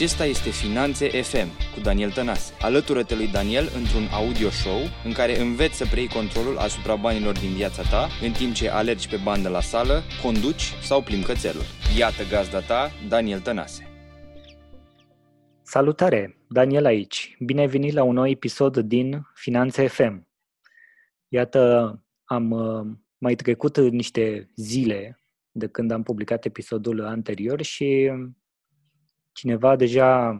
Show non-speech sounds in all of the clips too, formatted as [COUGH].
Acesta este Finanțe FM cu Daniel Tănase. Alătură-te lui Daniel într-un audio show în care înveți să preiei controlul asupra banilor din viața ta în timp ce alergi pe bandă la sală, conduci sau plimbi cățelul. Iată gazda ta, Daniel Tănase. Salutare! Daniel aici. Bine ai venit la un nou episod din Finanțe FM. Iată, am uh, mai trecut niște zile de când am publicat episodul anterior și cineva deja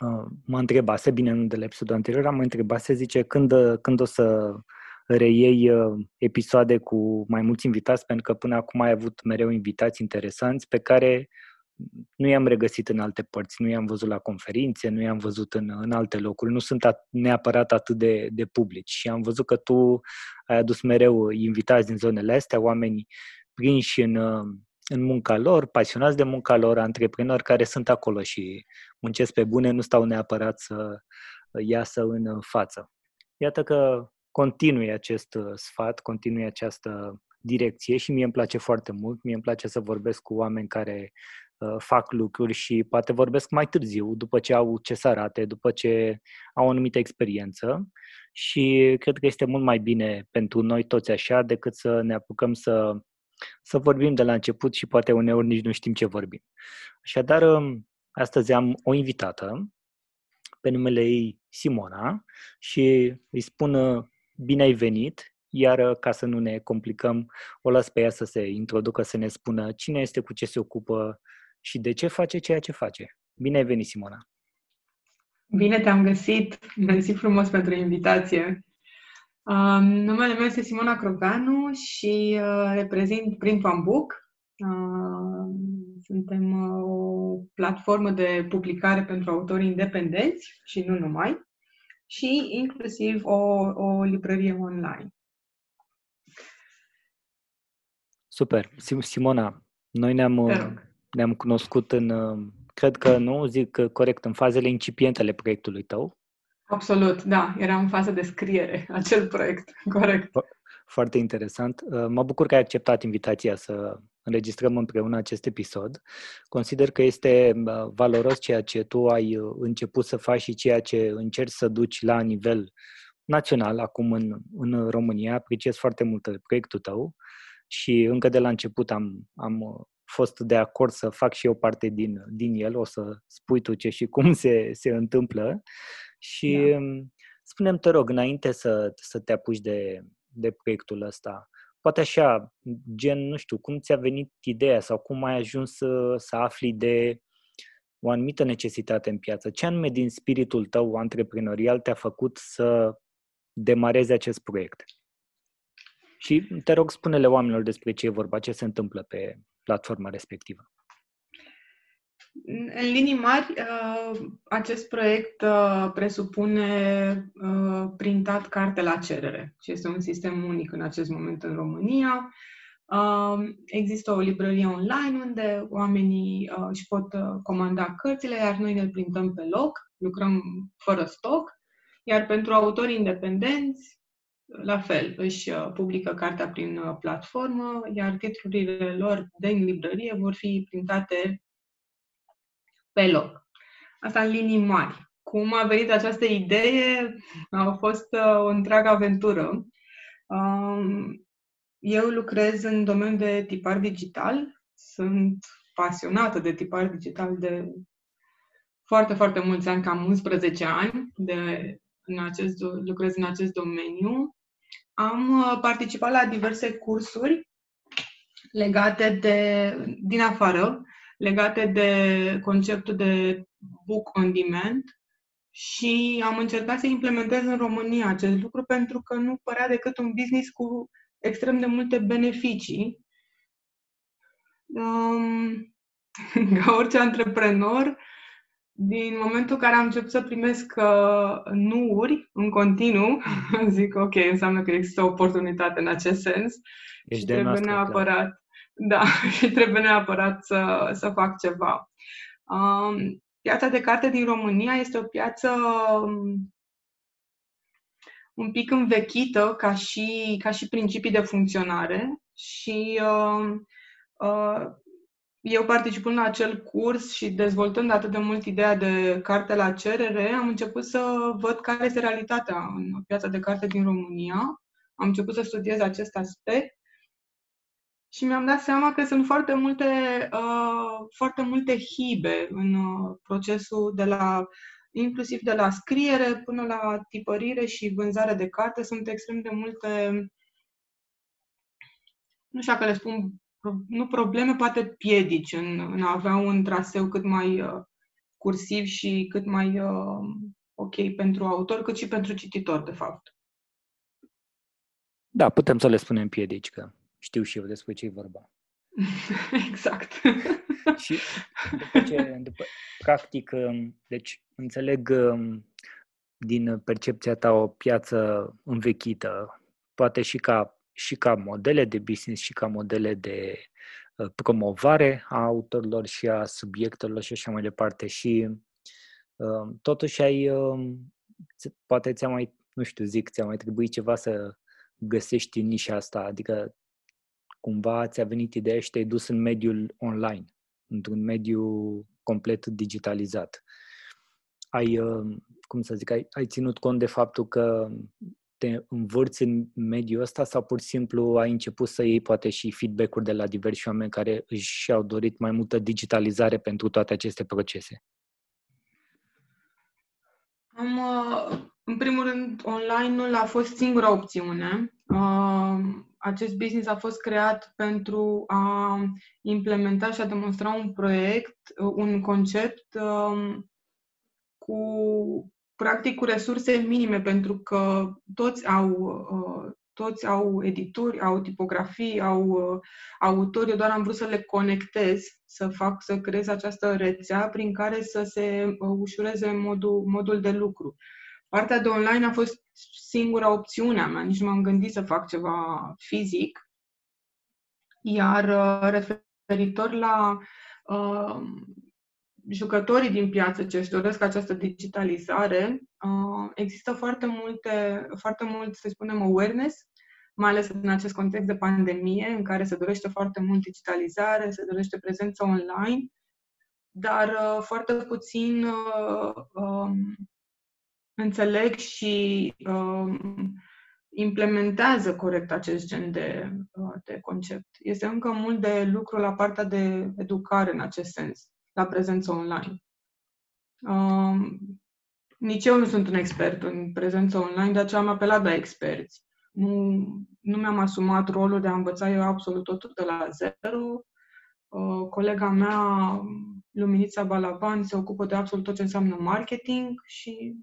uh, mă întrebase, bine, nu de la episodul anterior, am întrebat, se zice, când, când o să reiei uh, episoade cu mai mulți invitați, pentru că până acum ai avut mereu invitați interesanți pe care nu i-am regăsit în alte părți, nu i-am văzut la conferințe, nu i-am văzut în, în alte locuri, nu sunt at- neapărat atât de, de publici. Și am văzut că tu ai adus mereu invitați din zonele astea, oameni prinși în, uh, în munca lor, pasionați de munca lor, antreprenori care sunt acolo și muncesc pe bune, nu stau neapărat să iasă în față. Iată că continui acest sfat, continui această direcție și mie îmi place foarte mult. Mie îmi place să vorbesc cu oameni care uh, fac lucruri și poate vorbesc mai târziu, după ce au ce să arate, după ce au o anumită experiență și cred că este mult mai bine pentru noi toți așa decât să ne apucăm să să vorbim de la început și poate uneori nici nu știm ce vorbim. Așadar, um, astăzi am o invitată pe numele ei Simona și îi spun uh, bine ai venit, iar uh, ca să nu ne complicăm, o las pe ea să se introducă, să ne spună cine este, cu ce se ocupă și de ce face ceea ce face. Bine ai venit, Simona! Bine te-am găsit! Mersi frumos pentru invitație! Uh, numele meu este Simona Croganu și uh, reprezint Print One Book. Uh, suntem uh, o platformă de publicare pentru autori independenți și nu numai, și inclusiv o, o librărie online. Super. Simona, noi ne-am, uh, ne-am cunoscut în, uh, cred că, nu zic corect, în fazele incipiente ale proiectului tău. Absolut, da. Era în fază de scriere [LAUGHS] acel proiect, corect. Foarte interesant. Uh, mă bucur că ai acceptat invitația să înregistrăm împreună acest episod. Consider că este uh, valoros ceea ce tu ai uh, început să faci și ceea ce încerci să duci la nivel național acum în, în România. Apreciez foarte mult proiectul tău și încă de la început am, am fost de acord să fac și eu parte din, din el. O să spui tu ce și cum se, se întâmplă. Și da. Um, spunem te rog, înainte să, să te apuci de, de proiectul ăsta, poate așa, gen, nu știu, cum ți-a venit ideea sau cum ai ajuns să, să afli de o anumită necesitate în piață? Ce anume din spiritul tău antreprenorial te-a făcut să demarezi acest proiect? Și te rog, spune-le oamenilor despre ce e vorba, ce se întâmplă pe platforma respectivă. În linii mari, uh, acest proiect uh, presupune uh, printat carte la cerere și este un sistem unic în acest moment în România. Există o librărie online unde oamenii își pot comanda cărțile, iar noi ne printăm pe loc, lucrăm fără stoc, iar pentru autorii independenți, la fel, își publică cartea prin platformă, iar titlurile lor din librărie vor fi printate pe loc. Asta în linii mari. Cum a venit această idee? A fost uh, o întreagă aventură. Um, eu lucrez în domeniul de tipar digital. Sunt pasionată de tipar digital de foarte, foarte mulți ani, cam 11 ani, de, în acest, lucrez în acest domeniu. Am uh, participat la diverse cursuri legate de, din afară, legate de conceptul de book on demand și am încercat să implementez în România acest lucru pentru că nu părea decât un business cu extrem de multe beneficii. Um, [LAUGHS] ca orice antreprenor, din momentul în care am început să primesc uh, nuuri în continuu, [LAUGHS] zic ok, înseamnă că există o oportunitate în acest sens Ești și trebuie noastră, neapărat da, [LAUGHS] și trebuie neapărat să, să fac ceva. Um, piața de carte din România este o piață um, un pic învechită ca și, ca și principii de funcționare și uh, uh, eu participând la acel curs și dezvoltând atât de mult ideea de carte la cerere, am început să văd care este realitatea în piața de carte din România. Am început să studiez acest aspect și mi-am dat seama că sunt foarte multe, uh, foarte multe hibe în uh, procesul de la inclusiv de la scriere până la tipărire și vânzare de carte. Sunt extrem de multe, nu știu dacă le spun, nu probleme, poate piedici în, în a avea un traseu cât mai uh, cursiv și cât mai uh, ok pentru autor, cât și pentru cititor, de fapt. Da, putem să le spunem piedici, că știu și eu despre ce e vorba. [LAUGHS] exact. și după ce, [LAUGHS] după, practic, um, deci înțeleg um, din percepția ta o piață învechită, poate și ca, și ca modele de business și ca modele de uh, promovare a autorilor și a subiectelor și așa mai departe. Și um, totuși ai, poate ți-a mai, nu știu, zic, ți-a mai trebuit ceva să găsești în nișa asta, adică cumva ți-a venit ideea și te-ai dus în mediul online, într-un mediu complet digitalizat. Ai, uh, cum să zic, ai, ai ținut cont de faptul că te învârți în mediul ăsta sau pur și simplu ai început să iei poate și feedback-uri de la diversi oameni care își au dorit mai multă digitalizare pentru toate aceste procese? Am, uh, în primul rând, online-ul a fost singura opțiune. Uh, acest business a fost creat pentru a implementa și a demonstra un proiect, un concept um, cu practic cu resurse minime, pentru că toți au uh, toți au edituri, au tipografii, au uh, autori. Eu doar am vrut să le conectez, să fac, să creez această rețea prin care să se uh, ușureze modul, modul de lucru. Partea de online a fost singura opțiune a mea, nici nu m-am gândit să fac ceva fizic. Iar uh, referitor la uh, jucătorii din piață ce își doresc această digitalizare, uh, există foarte multe, foarte mult, să spunem, awareness, mai ales în acest context de pandemie, în care se dorește foarte mult digitalizare, se dorește prezență online, dar uh, foarte puțin uh, um, înțeleg și um, implementează corect acest gen de, uh, de concept. Este încă mult de lucru la partea de educare în acest sens, la prezență online. Um, nici eu nu sunt un expert în prezență online, de aceea am apelat la experți. Nu, nu mi-am asumat rolul de a învăța eu absolut totul de la zero. Uh, colega mea, Luminița Balaban, se ocupă de absolut tot ce înseamnă marketing și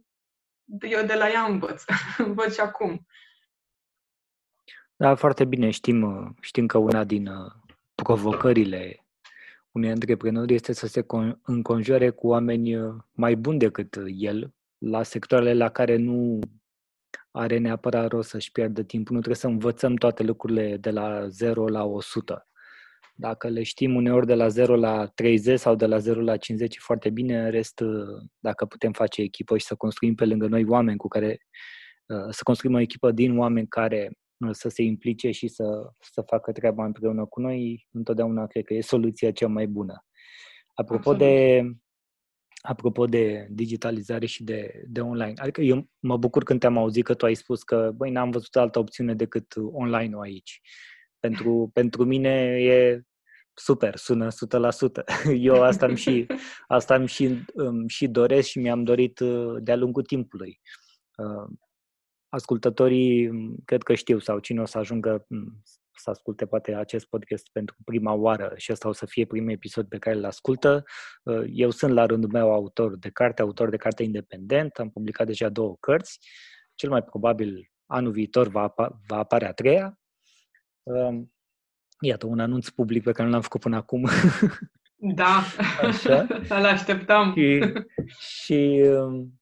eu de la ea învăț. [LAUGHS] învăț și acum. Da, foarte bine. Știm, știm că una din uh, provocările unui antreprenor este să se înconjoare cu oameni uh, mai buni decât el la sectoarele la care nu are neapărat rost să-și pierdă timpul. Nu trebuie să învățăm toate lucrurile de la 0 la 100. Dacă le știm uneori de la 0 la 30 sau de la 0 la 50 e foarte bine, în rest, dacă putem face echipă și să construim pe lângă noi oameni cu care, uh, să construim o echipă din oameni care uh, să se implice și să, să facă treaba împreună cu noi, întotdeauna cred că e soluția cea mai bună. Apropo Absolut. de apropo de digitalizare și de, de online. Adică eu mă bucur când te-am auzit că tu ai spus că, băi, n-am văzut altă opțiune decât online-ul aici. Pentru, pentru mine e super, sună 100%. [LAUGHS] Eu asta am și, [LAUGHS] asta am și, îmi și doresc și mi-am dorit uh, de-a lungul timpului. Uh, ascultătorii cred că știu sau cine o să ajungă să asculte poate acest podcast pentru prima oară și ăsta o să fie primul episod pe care îl ascultă. Uh, eu sunt la rândul meu autor de carte, autor de carte independent, am publicat deja două cărți. Cel mai probabil anul viitor va, va apare a treia. Um, iată, un anunț public pe care nu l-am făcut până acum. Da, Așa. [LAUGHS] îl așteptam. Și, și um,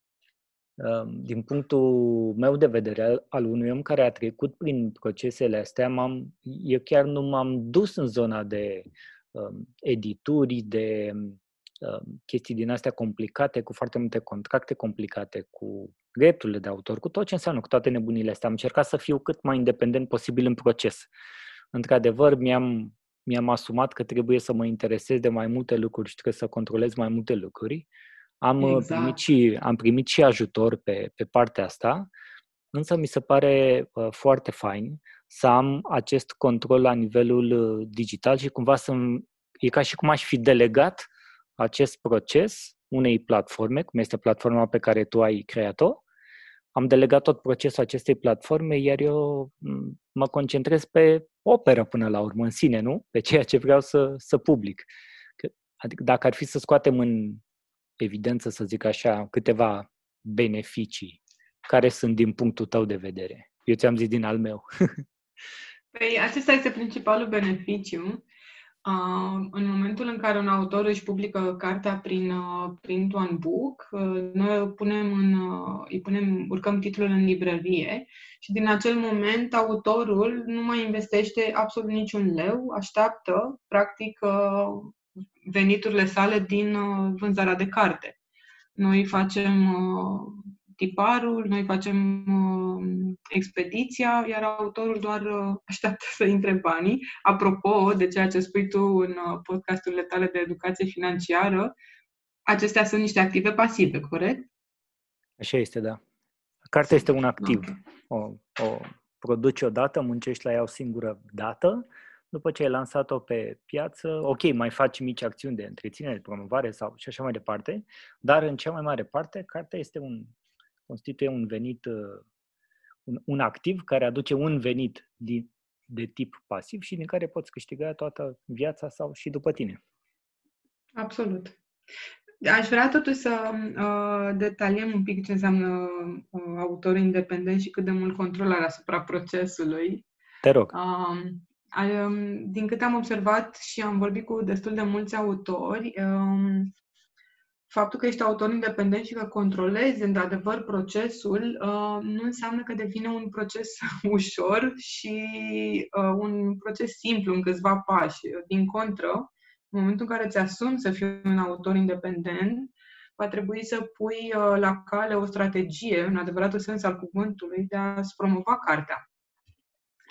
um, din punctul meu de vedere al, al unui om care a trecut prin procesele astea, m-am, eu chiar nu m-am dus în zona de um, edituri, de um, chestii din astea complicate, cu foarte multe contracte complicate, cu drepturile de autor, cu tot ce înseamnă, cu toate nebunile astea. Am încercat să fiu cât mai independent posibil în proces într-adevăr, mi-am mi-am asumat că trebuie să mă interesez de mai multe lucruri și trebuie să controlez mai multe lucruri. Am, exact. primit, și, am primit și ajutor pe, pe partea asta, însă mi se pare uh, foarte fain să am acest control la nivelul uh, digital și cumva să e ca și cum aș fi delegat acest proces unei platforme, cum este platforma pe care tu ai creat-o. Am delegat tot procesul acestei platforme, iar eu mă concentrez pe operă până la urmă, în sine, nu? Pe ceea ce vreau să, să public. Adică dacă ar fi să scoatem în evidență, să zic așa, câteva beneficii, care sunt din punctul tău de vedere? Eu ți-am zis din al meu. [LAUGHS] Păi acesta este principalul beneficiu în momentul în care un autor își publică cartea prin uh, print one book, uh, noi îi punem în, uh, îi punem, urcăm titlul în librărie și din acel moment autorul nu mai investește absolut niciun leu, așteaptă practic veniturile sale din vânzarea de carte. Noi facem tiparul, noi facem uh, expediția, iar autorul doar uh, așteaptă să intre banii. Apropo de ceea ce spui tu în uh, podcasturile tale de educație financiară, acestea sunt niște active pasive, corect? Așa este, da. Cartea este un activ. Okay. O, o produci odată, muncești la ea o singură dată, după ce ai lansat-o pe piață, ok, mai faci mici acțiuni de întreținere, de promovare sau și așa mai departe, dar în cea mai mare parte, cartea este un constituie un venit, uh, un, un activ care aduce un venit din, de tip pasiv și din care poți câștiga toată viața sau și după tine. Absolut. Aș vrea totuși să uh, detaliem un pic ce înseamnă uh, autor independent și cât de mult control are asupra procesului. Te rog. Uh, din câte am observat și am vorbit cu destul de mulți autori, um, faptul că ești autor independent și că controlezi într-adevăr procesul uh, nu înseamnă că devine un proces [LAUGHS] ușor și uh, un proces simplu în câțiva pași. Din contră, în momentul în care îți asumi să fii un autor independent, va trebui să pui uh, la cale o strategie, în adevăratul sens al cuvântului, de a-ți promova cartea.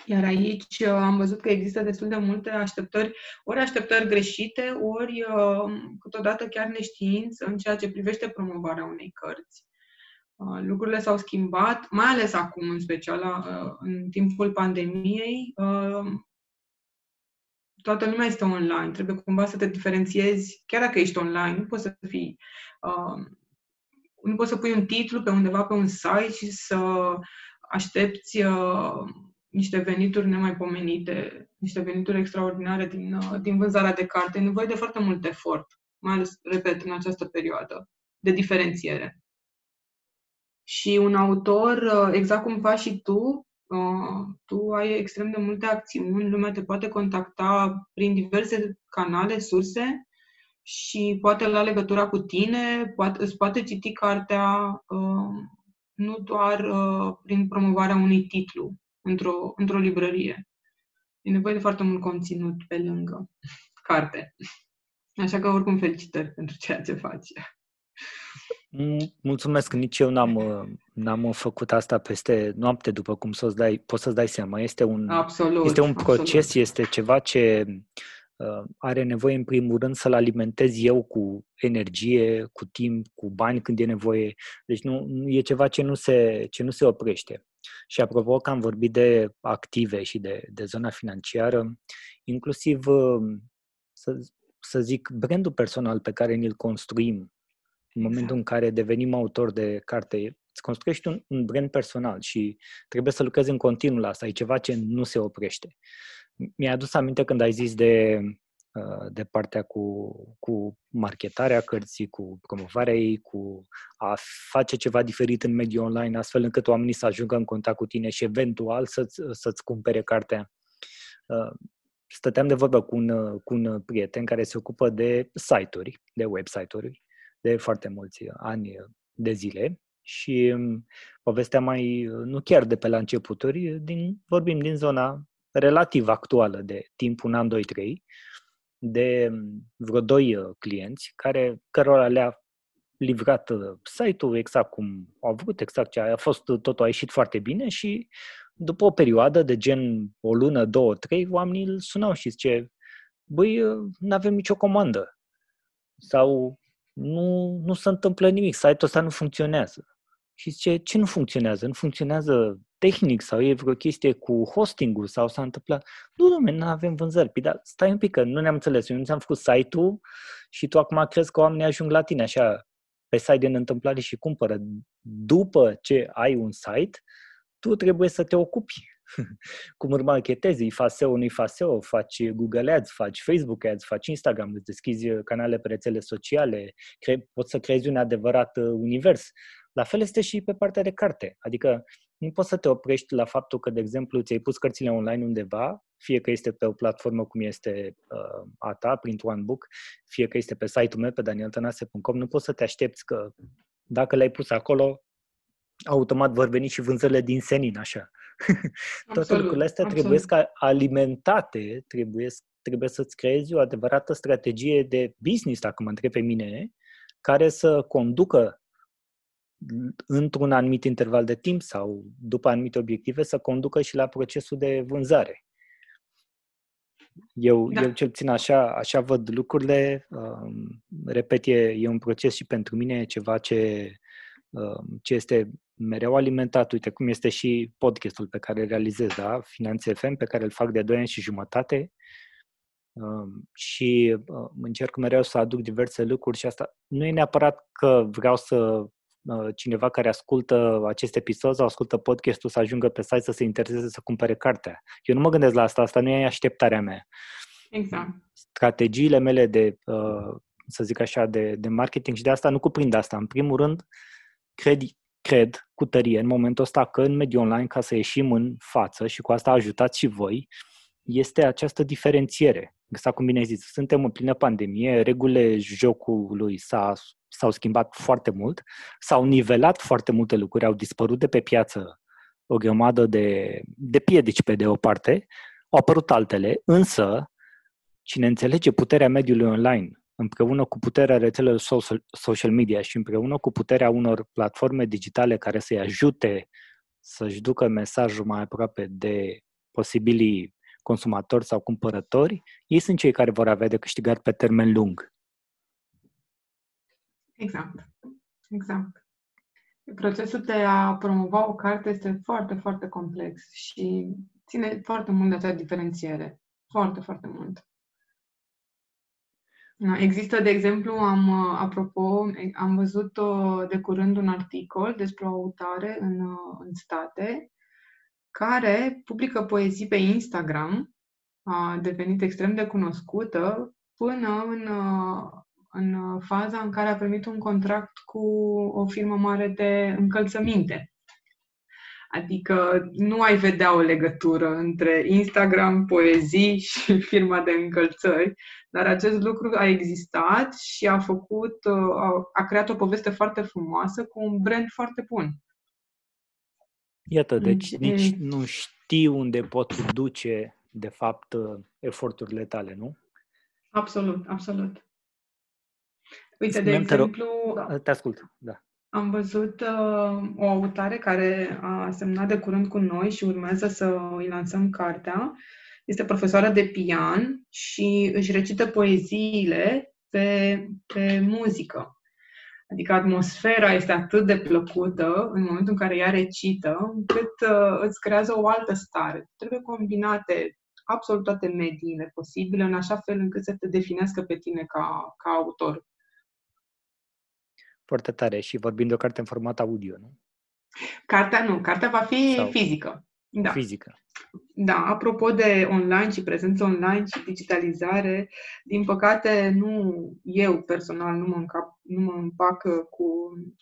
Iar aici uh, am văzut că există destul de multe așteptări, ori așteptări greșite, ori uh, câteodată chiar neștiință în ceea ce privește promovarea unei cărți. Uh, lucrurile s-au schimbat, mai ales acum, în special în timpul pandemiei. Toată lumea este online, trebuie cumva să te diferențiezi, chiar dacă ești online, nu poți să fii nu poți să pui un titlu pe undeva pe un site și să aștepți niște venituri nemaipomenite, niște venituri extraordinare din, uh, din vânzarea de carte. E nevoie de foarte mult efort, mai ales, repet, în această perioadă de diferențiere. Și un autor, uh, exact cum faci și tu, uh, tu ai extrem de multe acțiuni, lumea te poate contacta prin diverse canale, surse și poate la legătura cu tine, poate, îți poate citi cartea nu doar prin promovarea unui titlu, într-o, într-o librărie. E nevoie de foarte mult conținut pe lângă carte. Așa că oricum felicitări pentru ceea ce faci. Mulțumesc, nici eu n-am, n-am făcut asta peste noapte, după cum să dai, poți să-ți dai seama. Este un, absolut, este un proces, absolut. este ceva ce uh, are nevoie, în primul rând, să-l alimentez eu cu energie, cu timp, cu bani când e nevoie. Deci nu, e ceva ce nu se, ce nu se oprește. Și apropo că am vorbit de active și de, de zona financiară, inclusiv, um, să, să zic, brandul personal pe care ni-l construim în momentul exact. în care devenim autor de carte, îți construiești un, un brand personal și trebuie să lucrezi în continuu la asta. E ceva ce nu se oprește. Mi-a adus aminte când ai zis de Uh, de partea cu, cu marketarea cărții, cu promovarea ei, cu a face ceva diferit în mediul online, astfel încât oamenii să ajungă în contact cu tine și eventual să-ți, să-ți cumpere cartea. Uh, stăteam de vorbă cu un, cu un prieten care se ocupă de site-uri, de website-uri, de foarte mulți ani de zile și um, povestea mai, nu chiar de pe la începuturi, din, vorbim din zona relativ actuală de timp, un an, doi, trei, de mm, vreo doi uh, clienți care, cărora le-a livrat uh, site-ul exact cum au vrut, exact ce a fost, totul a ieșit foarte bine și după o perioadă de gen o lună, două, trei, oamenii îl sunau și zice băi, nu avem nicio comandă. Sau nu, nu se întâmplă nimic, site-ul ăsta nu funcționează. Și zice, ce nu funcționează? Nu funcționează tehnic sau e vreo chestie cu hosting-ul sau s-a întâmplat? Nu, domnule, nu avem vânzări. Păi, dar stai un pic, că nu ne-am înțeles. Eu nu ți-am făcut site-ul și tu acum crezi că oamenii ajung la tine așa pe site din întâmplare și cumpără. După ce ai un site, tu trebuie să te ocupi [LAUGHS] cum îl marketezi, îi faci SEO, nu-i faci SEO, faci Google Ads, faci Facebook Ads, faci Instagram, îți deschizi canale pe rețele sociale, cre- poți să creezi un adevărat uh, univers. La fel este și pe partea de carte. Adică nu poți să te oprești la faptul că, de exemplu, ți-ai pus cărțile online undeva, fie că este pe o platformă cum este uh, a ta, Print One Book, fie că este pe site-ul meu, pe danieltanase.com, nu poți să te aștepți că dacă le-ai pus acolo, automat vor veni și vânzările din senin, așa. [LAUGHS] Toate lucrurile astea absolut. trebuie ca alimentate, trebuie, trebuie să-ți creezi o adevărată strategie de business, dacă mă întreb pe mine, care să conducă într-un anumit interval de timp sau după anumite obiective să conducă și la procesul de vânzare. Eu, da. eu cel puțin așa, așa văd lucrurile. Um, repet, e, e un proces și pentru mine e ceva ce, um, ce este mereu alimentat. Uite cum este și podcastul pe care îl realizez, da? Finanțe FM, pe care îl fac de 2 ani și jumătate. Um, și uh, încerc mereu să aduc diverse lucruri și asta nu e neapărat că vreau să Uh, cineva care ascultă acest episod sau ascultă podcastul să ajungă pe site să se intereseze să cumpere cartea. Eu nu mă gândesc la asta, asta nu e așteptarea mea. Exact. Strategiile mele de, uh, să zic așa, de, de marketing și de asta nu cuprind asta. În primul rând, cred, cred cu tărie în momentul ăsta că în mediul online, ca să ieșim în față și cu asta ajutați și voi, este această diferențiere. Exact cum bine ai zis, suntem în plină pandemie, regulile jocului s-a, s-au schimbat foarte mult, s-au nivelat foarte multe lucruri, au dispărut de pe piață o grămadă de, de piedici pe de o parte, au apărut altele, însă cine înțelege puterea mediului online împreună cu puterea rețelelor social media și împreună cu puterea unor platforme digitale care să-i ajute să-și ducă mesajul mai aproape de posibilii consumatori sau cumpărători, ei sunt cei care vor avea de câștigat pe termen lung. Exact. Exact. Procesul de a promova o carte este foarte, foarte complex și ține foarte mult de acea diferențiere. Foarte, foarte mult. Există, de exemplu, am, apropo, am văzut de curând un articol despre o autare în, în state care publică poezii pe Instagram, a devenit extrem de cunoscută până în, în faza în care a primit un contract cu o firmă mare de încălțăminte. Adică nu ai vedea o legătură între Instagram, poezii [LAUGHS] și firma de încălțări, dar acest lucru a existat și a făcut, a, a creat o poveste foarte frumoasă cu un brand foarte bun. Iată, deci mm, nici mm. nu știi unde pot duce, de fapt, eforturile tale, nu? Absolut, absolut. Uite, de exemplu... Te, te ascult, da. Am văzut uh, o autare care a semnat de curând cu noi și urmează să îi lansăm cartea. Este profesoară de pian și își recită poeziile pe, pe muzică. Adică atmosfera este atât de plăcută în momentul în care ea recită, încât uh, îți creează o altă stare. Trebuie combinate absolut toate mediile posibile, în așa fel încât să te definească pe tine ca, ca autor. Foarte tare. Și vorbim de o carte în format audio, nu? Cartea nu. Cartea va fi Sau fizică. Da. Fizică. Da, apropo de online și prezență online și digitalizare, din păcate nu eu personal nu mă, încap, nu mă împac cu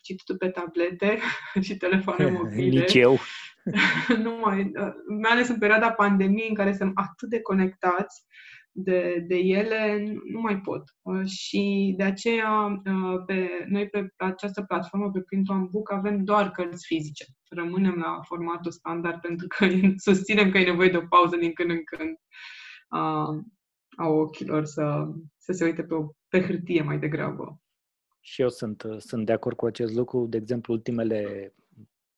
cititul pe tablete [LAUGHS] și telefoane [LAUGHS] mobile. Nici eu. [LAUGHS] nu mai, mai ales în perioada pandemiei în care suntem atât de conectați de, de ele, nu mai pot. Și de aceea pe, noi pe această platformă, pe Print One Book, avem doar cărți fizice rămânem la formatul standard pentru că [LAUGHS] susținem că e nevoie de o pauză din când în când a, a ochilor să, să se uite pe, o, pe hârtie mai degrabă. Și eu sunt, sunt de acord cu acest lucru. De exemplu, ultimele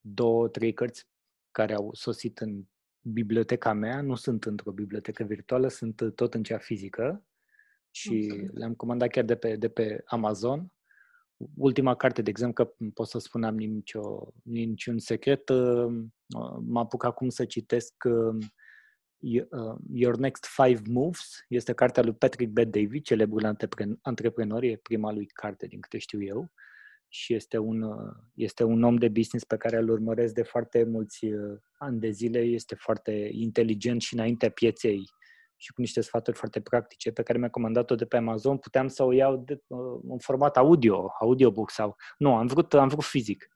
două, trei cărți care au sosit în biblioteca mea nu sunt într-o bibliotecă virtuală, sunt tot în cea fizică și Absolut. le-am comandat chiar de pe, de pe Amazon. Ultima carte, de exemplu, că pot să spun am nicio, niciun secret, mă apuc acum să citesc Your Next Five Moves, este cartea lui Patrick Bet David, celebrul antreprenor, e prima lui carte, din câte știu eu și este un, este un om de business pe care îl urmăresc de foarte mulți uh, ani de zile, este foarte inteligent și înaintea pieței și cu niște sfaturi foarte practice pe care mi-a comandat-o de pe Amazon, puteam să o iau de, uh, în format audio, audiobook sau... Nu, am vrut, am vrut fizic.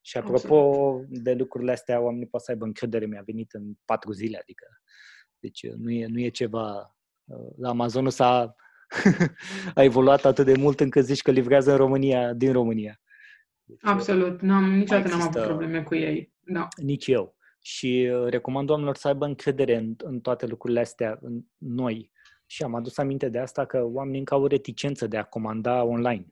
Și apropo de lucrurile astea, oamenii pot să aibă încredere, mi-a venit în patru zile, adică... Deci uh, nu e, nu e ceva... La Amazon s-a [LAUGHS] a evoluat atât de mult încât zici că livrează în România, din România. Deci, Absolut. N-am, niciodată n-am avut probleme cu ei. Da. Nici eu. Și uh, recomand oamenilor să aibă încredere în, în toate lucrurile astea, în noi. Și am adus aminte de asta că oamenii încă au reticență de a comanda online.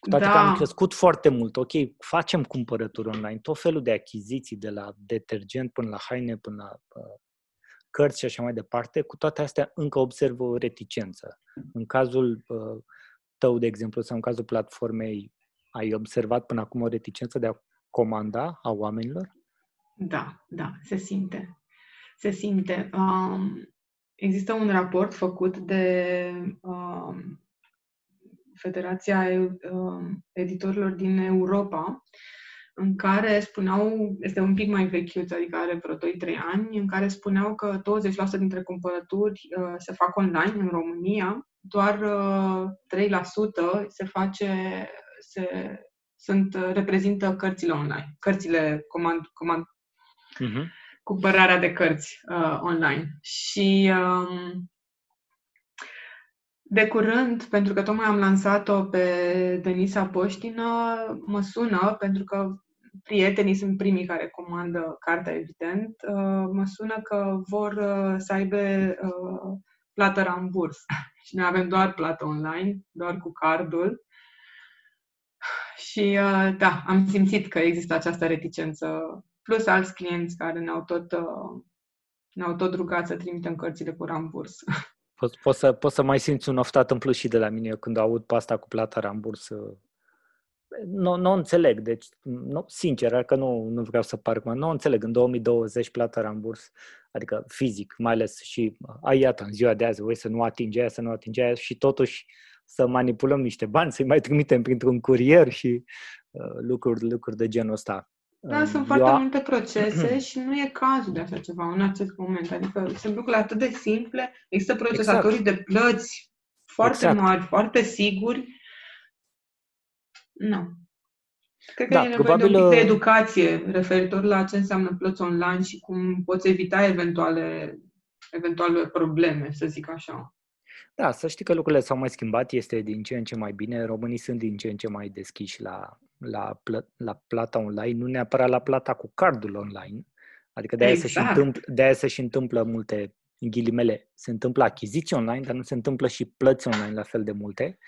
Cu toate da. că am crescut foarte mult. Ok, facem cumpărături online, tot felul de achiziții, de la detergent până la haine, până la uh, cărți și așa mai departe, cu toate astea încă observ o reticență. În cazul uh, tău, de exemplu, sau în cazul platformei, ai observat până acum o reticență de a comanda a oamenilor? Da, da, se simte. Se simte. Um, există un raport făcut de um, Federația um, Editorilor din Europa, în care spuneau, este un pic mai vechiut, adică are vreo 2-3 ani, în care spuneau că 20% dintre cumpărături uh, se fac online în România, doar uh, 3% se face, se, sunt, uh, reprezintă cărțile online, cărțile comand, comand uh-huh. cumpărarea de cărți uh, online. Și um, de curând, pentru că tocmai am lansat-o pe Denisa Poștină, mă sună, pentru că prietenii sunt primii care comandă cartea, evident, uh, mă sună că vor uh, să aibă uh, plată ramburs. [LAUGHS] Și noi avem doar plată online, doar cu cardul. Și da, am simțit că există această reticență, plus alți clienți care ne-au tot, ne-au tot rugat să trimitem cărțile cu ramburs. [LAUGHS] Poți, poți, să, poți să mai simți un oftat în plus și de la mine eu când aud pasta cu plata ramburs. Nu, nu înțeleg, deci, nu, sincer, că nu, nu vreau să par, nu înțeleg, în 2020 plata ramburs, adică fizic, mai ales și, ai iată, în ziua de azi, voi să nu atinge aia, să nu atinge aia și totuși să manipulăm niște bani, să-i mai trimitem printr-un curier și uh, lucruri, lucruri de genul ăsta. Da, um, sunt foarte a... multe procese [CLEARS THROAT] și nu e cazul de așa ceva în acest moment. Adică sunt lucruri atât de simple, există procesatorii exact. de plăți foarte exact. mari, foarte siguri. Nu. Cred că da, e nevoie probabil... de un pic de uh, educație referitor la ce înseamnă plăți online și cum poți evita eventuale, eventuale probleme, să zic așa. Da, să știi că lucrurile s-au mai schimbat, este din ce în ce mai bine. Românii sunt din ce în ce mai deschiși la, la, plă, la plata online, nu neapărat la plata cu cardul online. Adică de-aia, exact. se, și exact. întâmplă, de-aia se și întâmplă multe, în ghilimele, se întâmplă achiziții online, dar nu se întâmplă și plăți online la fel de multe.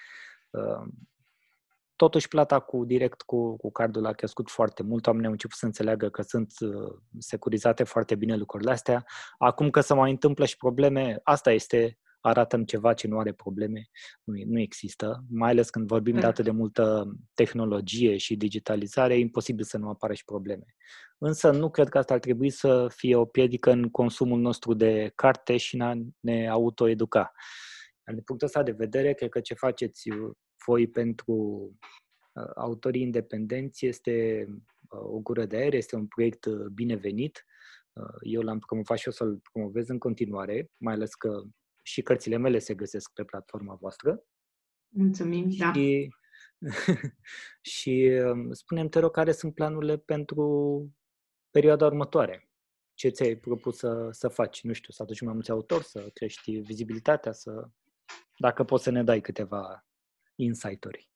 Uh, totuși, plata cu direct cu, cu cardul a crescut foarte mult. Oamenii au început să înțeleagă că sunt uh, securizate foarte bine lucrurile astea. Acum că se mai întâmplă și probleme, asta este arată ceva ce nu are probleme, nu, nu există, mai ales când vorbim de da. atât de multă tehnologie și digitalizare, e imposibil să nu apară și probleme. Însă nu cred că asta ar trebui să fie o piedică în consumul nostru de carte și în a ne autoeduca. Din punctul ăsta de vedere, cred că ce faceți voi pentru uh, autorii independenți este uh, o gură de aer, este un proiect uh, binevenit. Eu l-am promovat și o să-l promovez în continuare, mai ales că și cărțile mele se găsesc pe platforma voastră. Mulțumim, și, da. [LAUGHS] și um, spunem te rog, care sunt planurile pentru perioada următoare? Ce ți-ai propus să, să faci? Nu știu, să aduci mai mulți autori, să crești vizibilitatea, să... Dacă poți să ne dai câteva insight-uri.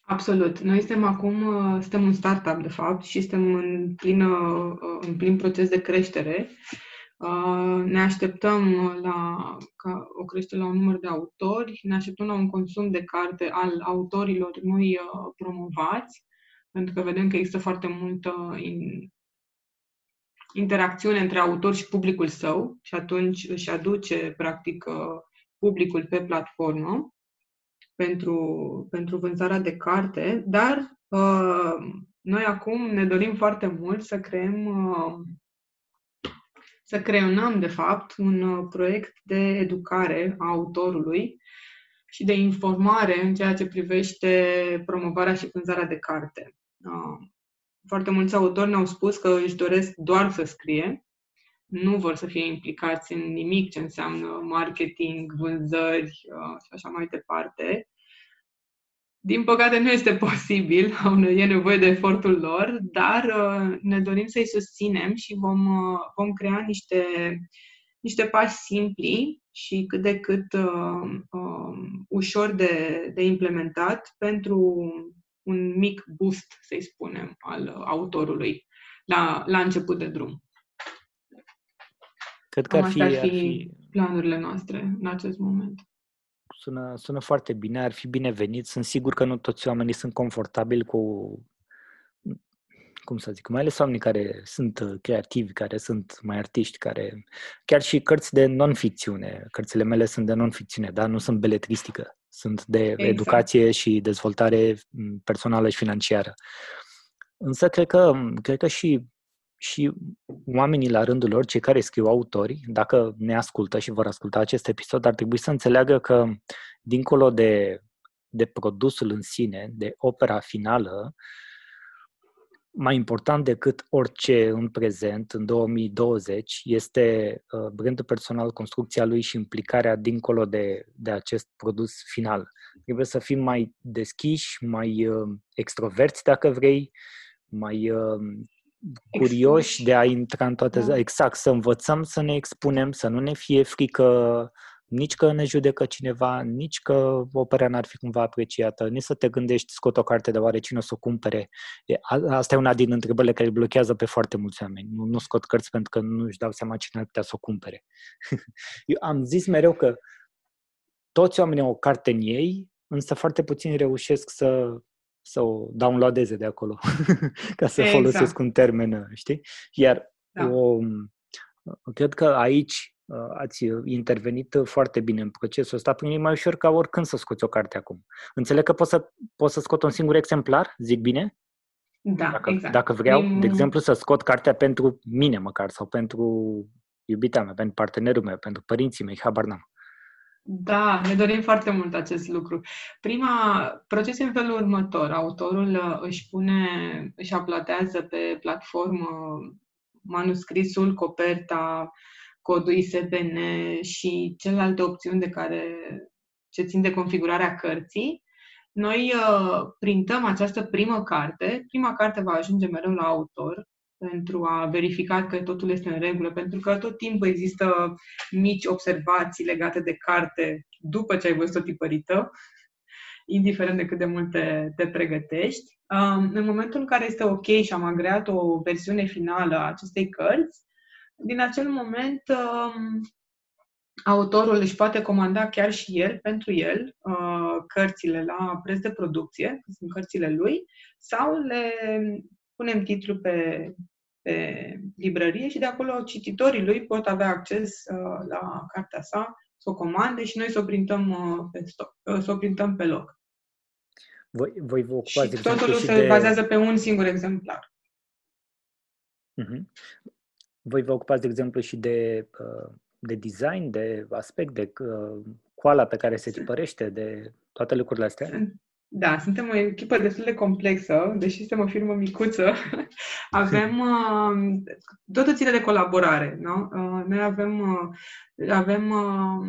Absolut. Noi suntem acum, uh, suntem un startup, de fapt, și suntem în plin, uh, în plin proces de creștere Uh, ne așteptăm la ca o creștere la un număr de autori, ne așteptăm la un consum de carte al autorilor noi uh, promovați, pentru că vedem că există foarte multă interacțiune între autor și publicul său și atunci își aduce, practic, uh, publicul pe platformă pentru, pentru vânzarea de carte, dar uh, noi acum ne dorim foarte mult să creăm uh, să creionăm, de fapt, un uh, proiect de educare a autorului și de informare în ceea ce privește promovarea și vânzarea de carte. Uh, foarte mulți autori ne-au spus că își doresc doar să scrie, nu vor să fie implicați în nimic ce înseamnă marketing, vânzări uh, și așa mai departe. Din păcate nu este [LAUGHS] posibil, e nevoie de efortul lor, dar uh, ne dorim să-i susținem și vom, uh, vom crea niște, niște pași simpli și cât de cât uh, uh, ușor de, de implementat pentru un mic boost, să-i spunem, al autorului la, la început de drum. Cred că ar fi, ar fi planurile noastre în acest moment. Sună, sună foarte bine, ar fi binevenit. Sunt sigur că nu toți oamenii sunt confortabili cu, cum să zic, mai ales oamenii care sunt uh, creativi, care sunt mai artiști, care chiar și cărți de non-ficțiune. Cărțile mele sunt de non-ficțiune, dar nu sunt beletristică. Sunt de exact. educație și dezvoltare mm, personală și financiară. Însă cred că, cred că și și oamenii la rândul lor, cei care scriu autori, dacă ne ascultă și vor asculta acest episod, ar trebui să înțeleagă că, dincolo de, de produsul în sine, de opera finală, mai important decât orice în prezent, în 2020, este uh, brandul personal, construcția lui și implicarea dincolo de, de acest produs final. Trebuie să fim mai deschiși, mai uh, extroverți, dacă vrei, mai uh, curioși de a intra în toate, da. exact, să învățăm să ne expunem, să nu ne fie frică nici că ne judecă cineva, nici că opera n-ar fi cumva apreciată, nici să te gândești, scot o carte de oare cine o să o cumpere. Asta e una din întrebările care blochează pe foarte mulți oameni. Nu, nu scot cărți pentru că nu își dau seama cine ar putea să o cumpere. [LAUGHS] Eu am zis mereu că toți oamenii au o carte în ei, însă foarte puțini reușesc să să o downloadeze de acolo, [LAUGHS] ca să exact. folosesc un termen, știi? Iar da. o, cred că aici uh, ați intervenit foarte bine în procesul ăsta, pentru e mai ușor ca oricând să scoți o carte acum. Înțeleg că poți să, poți să scot un singur exemplar, zic bine? Da, dacă, exact. Dacă vreau, Din... de exemplu, să scot cartea pentru mine măcar, sau pentru iubita mea, pentru partenerul meu, pentru părinții mei, habar n-am. Da, ne dorim foarte mult acest lucru. Prima, procesul în felul următor. Autorul uh, își pune, își aplatează pe platformă manuscrisul, coperta, codul ISBN și celelalte opțiuni de care ce țin de configurarea cărții. Noi uh, printăm această primă carte. Prima carte va ajunge mereu la autor pentru a verifica că totul este în regulă, pentru că tot timpul există mici observații legate de carte după ce ai văzut-o tipărită, indiferent de cât de mult te, te pregătești. Um, în momentul în care este ok și am agreat o versiune finală a acestei cărți, din acel moment um, autorul își poate comanda chiar și el, pentru el, uh, cărțile la preț de producție, că sunt cărțile lui, sau le punem titlul pe, pe librărie și de acolo cititorii lui pot avea acces uh, la cartea sa, să o comande și noi să o printăm, uh, pe, stoc, uh, să o printăm pe loc. Voi, voi vă ocupați, și totul se de... bazează pe un singur exemplar. Uh-huh. Voi vă ocupați, de exemplu, și de, uh, de design, de aspect, de uh, coala pe care se tipărește, de toate lucrurile astea? Sunt, da, suntem o echipă destul de complexă, deși suntem o firmă micuță. [LAUGHS] avem, [LAUGHS] uh, totul ține de colaborare, nu? Uh, noi avem, uh, avem uh,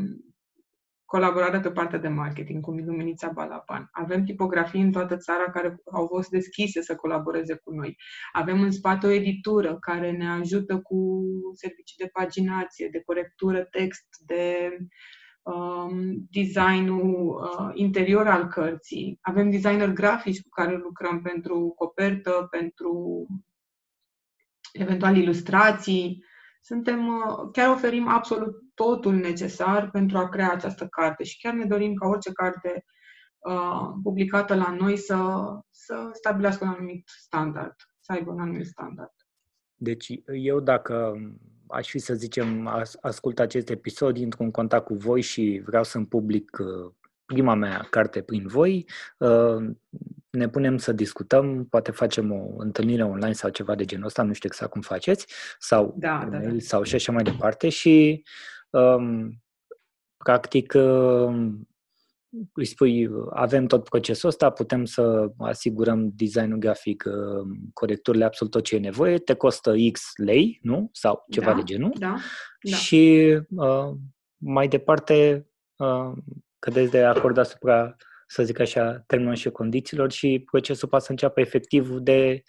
colaborare pe partea de marketing cu Luminița Balapan. Avem tipografii în toată țara care au fost deschise să colaboreze cu noi. Avem în spate o editură care ne ajută cu servicii de paginație, de corectură text, de uh, um, designul uh, interior al cărții. Avem designer grafici cu care lucrăm pentru copertă, pentru eventual ilustrații. Suntem, uh, chiar oferim absolut totul necesar pentru a crea această carte și chiar ne dorim ca orice carte uh, publicată la noi să, să stabilească un anumit standard, să aibă un anumit standard. Deci eu dacă aș fi să zicem, as, ascult acest episod, intru în contact cu voi și vreau să-mi public uh, prima mea carte prin voi, uh, ne punem să discutăm, poate facem o întâlnire online sau ceva de genul ăsta, nu știu exact cum faceți, sau da, da, da. sau și așa mai departe și um, practic um, îi spui, avem tot procesul ăsta, putem să asigurăm designul grafic, um, corecturile, absolut tot ce e nevoie, te costă X lei, nu? Sau ceva da, de genul. Da, da. Și uh, mai departe uh, cădeți de acord asupra, să zic așa, termenul și condițiilor și procesul poate să înceapă efectiv de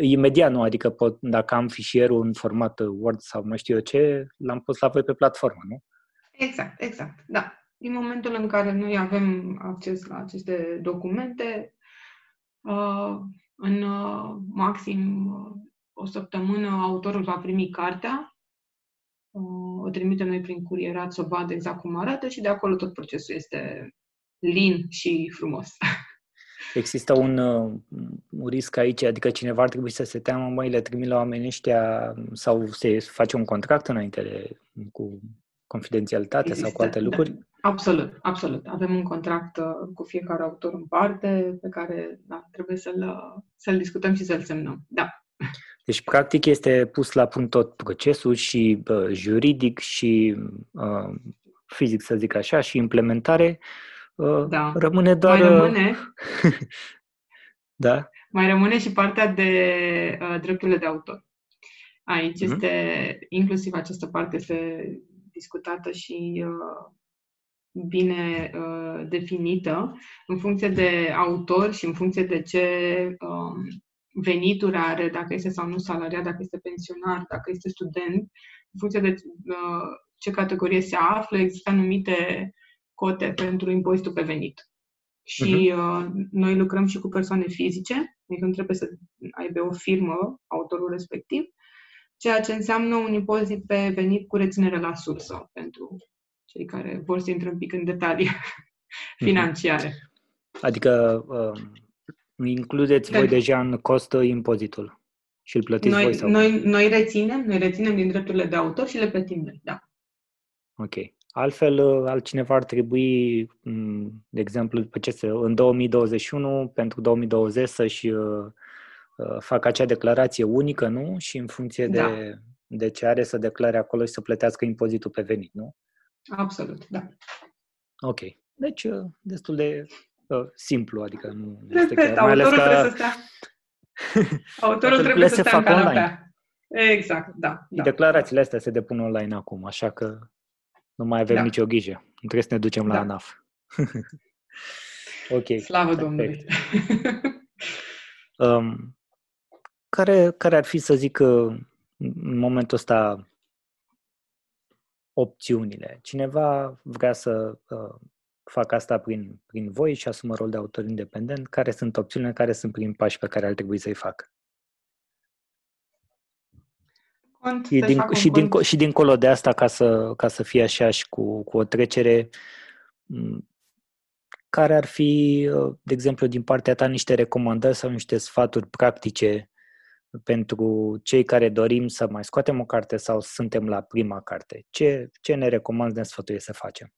imediat, nu? Adică pot, dacă am fișierul în format Word sau nu știu eu ce, l-am pus la voi pe platformă, nu? Exact, exact, da. Din momentul în care noi avem acces la aceste documente, uh, în uh, maxim uh, o săptămână autorul va primi cartea o trimitem noi prin curierat să vadă exact cum arată și de acolo tot procesul este lin și frumos. [LAUGHS] Există un, un risc aici, adică cineva ar trebui să se teamă, mai le trimit la oamenii ăștia sau se face un contract înainte de, cu confidențialitate Există, sau cu alte da. lucruri? Absolut, absolut. Avem un contract uh, cu fiecare autor în parte pe care da, trebuie să-l, să-l discutăm și să-l semnăm. Da. Deci, practic, este pus la punct tot procesul și uh, juridic și uh, fizic, să zic așa, și implementare. Uh, da. Rămâne doar... Mai rămâne, [LAUGHS] da? mai rămâne și partea de uh, drepturile de autor. Aici mm-hmm. este, inclusiv această parte este discutată și uh, bine uh, definită în funcție de autor și în funcție de ce um, venituri are, dacă este sau nu salariat, dacă este pensionar, dacă este student, în funcție de uh, ce categorie se află, există anumite cote pentru impozitul pe venit. Și uh-huh. uh, noi lucrăm și cu persoane fizice, adică nu trebuie să aibă o firmă, autorul respectiv, ceea ce înseamnă un impozit pe venit cu reținere la sursă pentru cei care vor să intre un pic în detalii mhm. financiare. Adică uh, includeți voi deja în costă impozitul și îl plătiți noi, voi? Sau? Noi, noi reținem, noi reținem din drepturile de autor și le plătim noi, da. Ok. Altfel, uh, altcineva ar trebui, mm, de exemplu, pe ce să, în 2021, pentru 2020, să-și uh, uh, facă acea declarație unică, nu? Și în funcție de, da. de ce are să declare acolo și să plătească impozitul pe venit, nu? Absolut, da. Ok. Deci, destul de uh, simplu, adică nu este chiar, mai ales că... trebuie să stea... [LAUGHS] Autorul trebuie să stea în canapea. Online. Exact, da, da. Declarațiile astea se depun online acum, așa că nu mai avem da. nicio grijă. Nu trebuie să ne ducem da. la ANAF. [LAUGHS] ok. Slavă Domnului! [LAUGHS] um, care, care ar fi, să zic, în momentul ăsta opțiunile? Cineva vrea să uh, fac asta prin, prin voi și asumă rol de autor independent, care sunt opțiunile, care sunt prin pași pe care ar trebui să-i fac? Cont, și, din, și, din, și dincolo de asta, ca să, ca să fie așa și cu, cu o trecere, care ar fi, de exemplu, din partea ta niște recomandări sau niște sfaturi practice pentru cei care dorim să mai scoatem o carte sau suntem la prima carte? Ce, ce ne recomand, ne sfătuie să facem?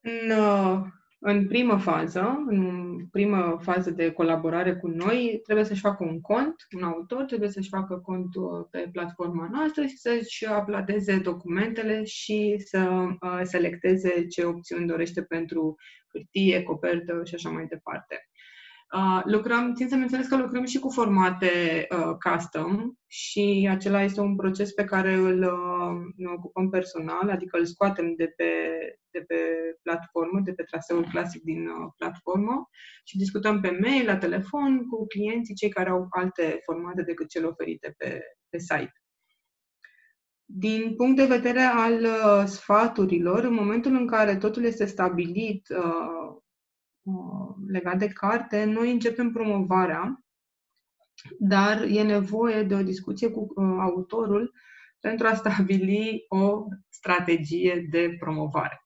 În, uh, în primă fază, în primă fază de colaborare cu noi, trebuie să-și facă un cont, un autor trebuie să-și facă contul pe platforma noastră și să-și uploadeze documentele și să uh, selecteze ce opțiuni dorește pentru hârtie, copertă și așa mai departe. Uh, lucrăm, țin să menționez că lucrăm și cu formate uh, custom și acela este un proces pe care îl uh, ne ocupăm personal, adică îl scoatem de pe, de pe platformă, de pe traseul clasic din uh, platformă și discutăm pe mail, la telefon cu clienții, cei care au alte formate decât cele oferite pe, pe site. Din punct de vedere al uh, sfaturilor, în momentul în care totul este stabilit, uh, Uh, legat de carte, noi începem promovarea, dar e nevoie de o discuție cu uh, autorul pentru a stabili o strategie de promovare.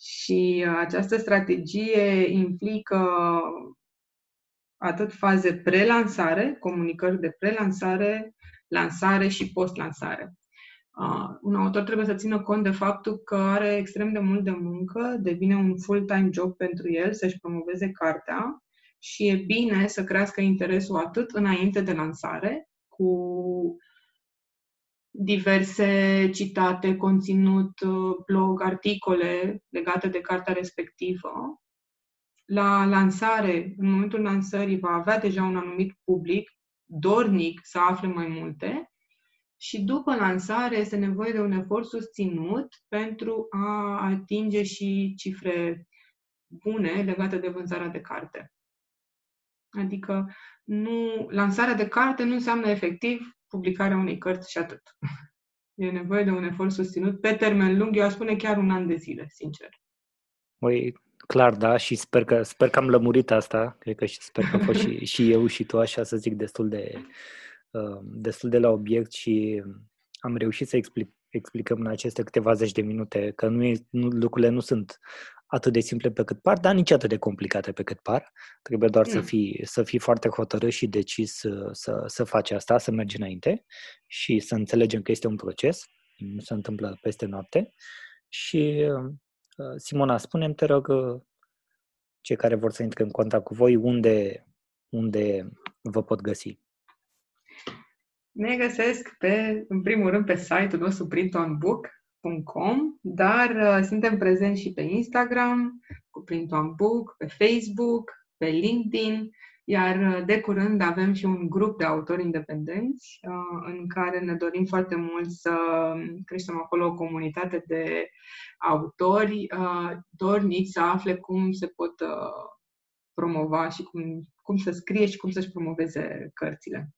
Și uh, această strategie implică atât faze prelansare, comunicări de prelansare, lansare și post-lansare. Uh, un autor trebuie să țină cont de faptul că are extrem de mult de muncă, devine un full-time job pentru el să-și promoveze cartea și e bine să crească interesul atât înainte de lansare, cu diverse citate, conținut, uh, blog, articole legate de cartea respectivă. La lansare, în momentul lansării, va avea deja un anumit public dornic să afle mai multe și după lansare este nevoie de un efort susținut pentru a atinge și cifre bune legate de vânzarea de carte. Adică nu, lansarea de carte nu înseamnă efectiv publicarea unei cărți și atât. E nevoie de un efort susținut pe termen lung, eu aș spune chiar un an de zile, sincer. Oi, clar, da, și sper că, sper că am lămurit asta, cred că și sper că fost și, [LAUGHS] și eu și tu, așa să zic, destul de, uh, destul de la obiect și am reușit să explic, explicăm în aceste câteva zeci de minute că nu e, nu, lucrurile nu sunt atât de simple pe cât par, dar nici atât de complicate pe cât par. Trebuie doar mm. să, fii, să fii foarte hotărât și decis să, să, să faci asta, să mergi înainte și să înțelegem că este un proces, nu se întâmplă peste noapte. Și uh, Simona, spunem te rog, uh, cei care vor să intre în contact cu voi, unde, unde vă pot găsi? Ne găsesc pe, în primul rând pe site-ul nostru Print on Book, print.com, dar uh, suntem prezenți și pe Instagram, cu Print on Book, pe Facebook, pe LinkedIn, iar uh, de curând avem și un grup de autori independenți uh, în care ne dorim foarte mult să creștem acolo o comunitate de autori uh, dornici să afle cum se pot uh, promova și cum, cum să scrie și cum să-și promoveze cărțile.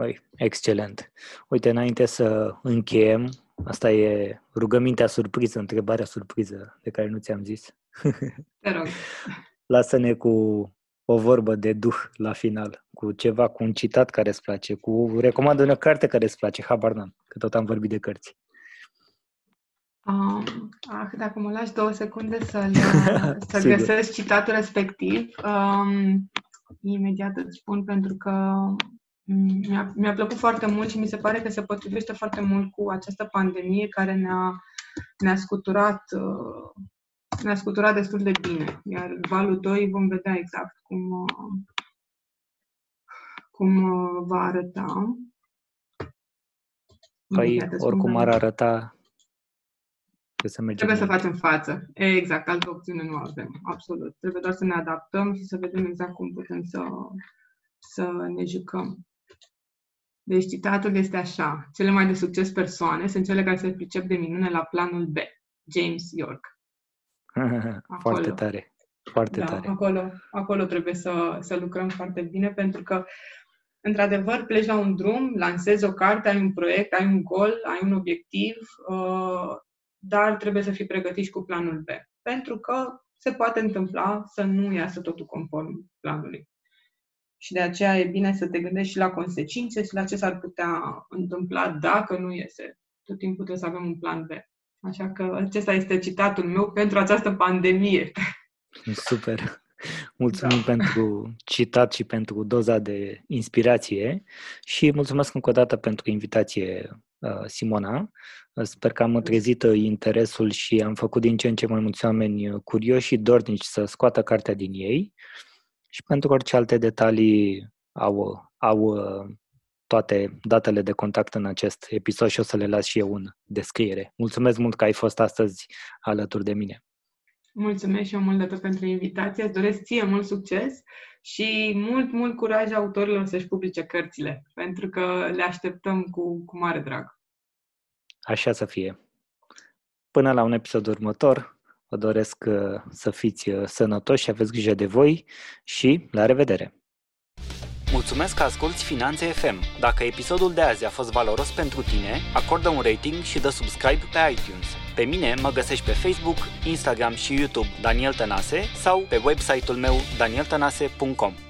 Oi, excelent. Uite, înainte să încheiem, Asta e rugămintea surpriză, întrebarea surpriză de care nu ți-am zis. Te rog. [LAUGHS] Lasă-ne cu o vorbă de duh la final, cu ceva, cu un citat care îți place, cu recomandă o carte care îți place, habar n-am, că tot am vorbit de cărți. Um, ah, dacă mă lași două secunde să [LAUGHS] să găsesc citatul respectiv, um, imediat îți spun pentru că mi-a, mi-a plăcut foarte mult și mi se pare că se potrivește foarte mult cu această pandemie care ne-a, ne-a scuturat uh, ne-a scuturat destul de bine. Iar valul 2 vom vedea exact cum, uh, cum uh, va arăta. Păi, oricum ar arăta, trebuie să mergem. Trebuie să facem față. Exact, altă opțiune nu avem, absolut. Trebuie doar să ne adaptăm și să vedem exact cum putem să, să ne jucăm. Deci citatul este așa. Cele mai de succes persoane sunt cele care se pricep de minune la planul B. James York. [LAUGHS] foarte tare. Foarte da, tare. Acolo, acolo trebuie să, să lucrăm foarte bine pentru că într-adevăr, pleci la un drum, lansezi o carte, ai un proiect, ai un gol, ai un obiectiv, uh, dar trebuie să fii pregătit și cu planul B. Pentru că se poate întâmpla să nu iasă totul conform planului și de aceea e bine să te gândești și la consecințe și la ce s-ar putea întâmpla dacă nu iese. Tot timpul trebuie să avem un plan B. Așa că acesta este citatul meu pentru această pandemie. [LAUGHS] Super! Mulțumim da. pentru citat și pentru doza de inspirație și mulțumesc încă o dată pentru invitație, uh, Simona. Sper că am trezit interesul și am făcut din ce în ce mai mulți oameni curioși și dornici să scoată cartea din ei. Și pentru orice alte detalii au, au uh, toate datele de contact în acest episod și o să le las și eu în descriere. Mulțumesc mult că ai fost astăzi alături de mine. Mulțumesc și eu mult de tot pentru invitație. Îți doresc ție mult succes și mult, mult curaj autorilor să-și publice cărțile, pentru că le așteptăm cu, cu mare drag. Așa să fie. Până la un episod următor, Vă doresc uh, să fiți uh, sănătoși și aveți grijă de voi și la revedere! Mulțumesc că asculti Finanțe FM. Dacă episodul de azi a fost valoros pentru tine, acordă un rating și dă subscribe pe iTunes. Pe mine mă găsești pe Facebook, Instagram și YouTube Daniel Tănase sau pe website-ul meu danieltănase.com.